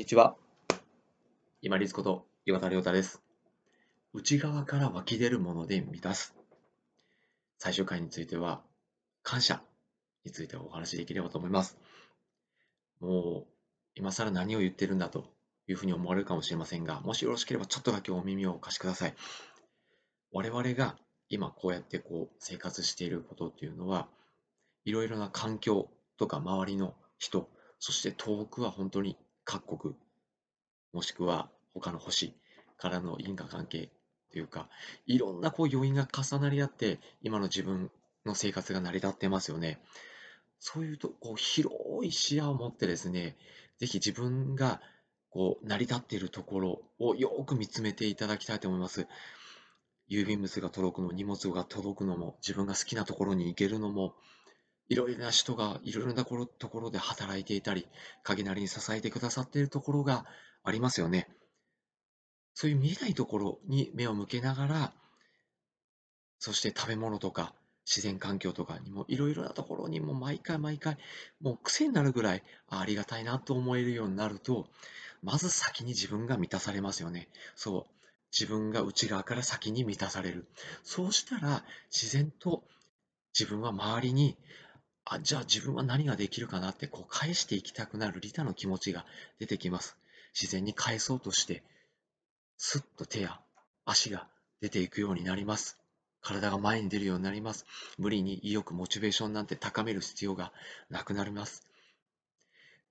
にちは。今立こと岩田亮太です。内側から湧き出るもので満たす。最終回については、感謝についてお話しできればと思います。もう、今更何を言ってるんだというふうに思われるかもしれませんが、もしよろしければちょっとだけお耳をお貸しください。我々が今こうやってこう生活していることっていうのは、いろいろな環境とか周りの人、そして遠くは本当に各国、もしくは他の星からの因果関係というか、いろんなこう要因が重なり合って、今の自分の生活が成り立ってますよね。そういうと、こう広い視野を持ってですね、ぜひ自分がこう成り立っているところをよく見つめていただきたいと思います。郵便物が届くの、荷物が届くのも、自分が好きなところに行けるのも、いろいろな人がいろいろなところで働いていたり、陰なりに支えてくださっているところがありますよね。そういう見えないところに目を向けながら、そして食べ物とか自然環境とかにもいろいろなところにも毎回毎回もう癖になるぐらいありがたいなと思えるようになると、まず先に自分が満たされますよね。そう。自分が内側から先に満たされる。そうしたら自然と自分は周りにあ、じゃあ自分は何ができるかなってこう返していきたくなる利他の気持ちが出てきます。自然に返そうとして、スッと手や足が出ていくようになります。体が前に出るようになります。無理に意欲、モチベーションなんて高める必要がなくなります。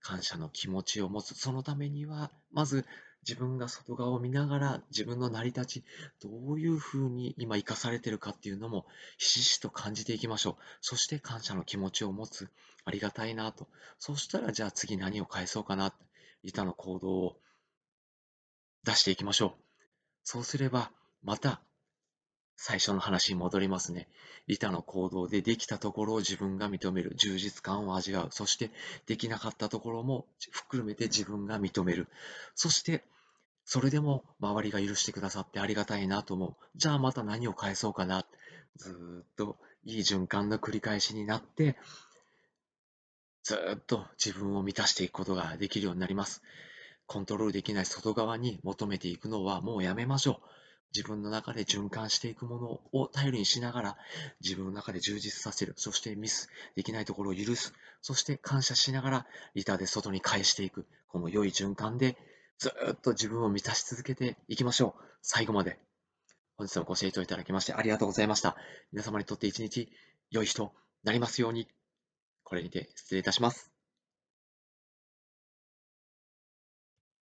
感謝の気持ちを持つ。そのためには、まず自分が外側を見ながら自分の成り立ち、どういうふうに今生かされてるかっていうのもひしひしと感じていきましょう。そして感謝の気持ちを持つ。ありがたいなと。そしたらじゃあ次何を返そうかな。板の行動を出していきましょう。そうすれば、また最初の話に戻りますね。利他の行動でできたところを自分が認める。充実感を味わう。そしてできなかったところも含めて自分が認める。そしてそれでも周りが許してくださってありがたいなと思う。じゃあまた何を返そうかな。ずっといい循環の繰り返しになって、ずっと自分を満たしていくことができるようになります。コントロールできない外側に求めていくのはもうやめましょう。自分の中で循環していくものを頼りにしながら、自分の中で充実させる。そしてミスできないところを許す。そして感謝しながら、リターで外に返していく。この良い循環で、ずっと自分を満たし続けていきましょう。最後まで。本日もご清聴いただきましてありがとうございました。皆様にとって一日良い日となりますように。これにて失礼いたします。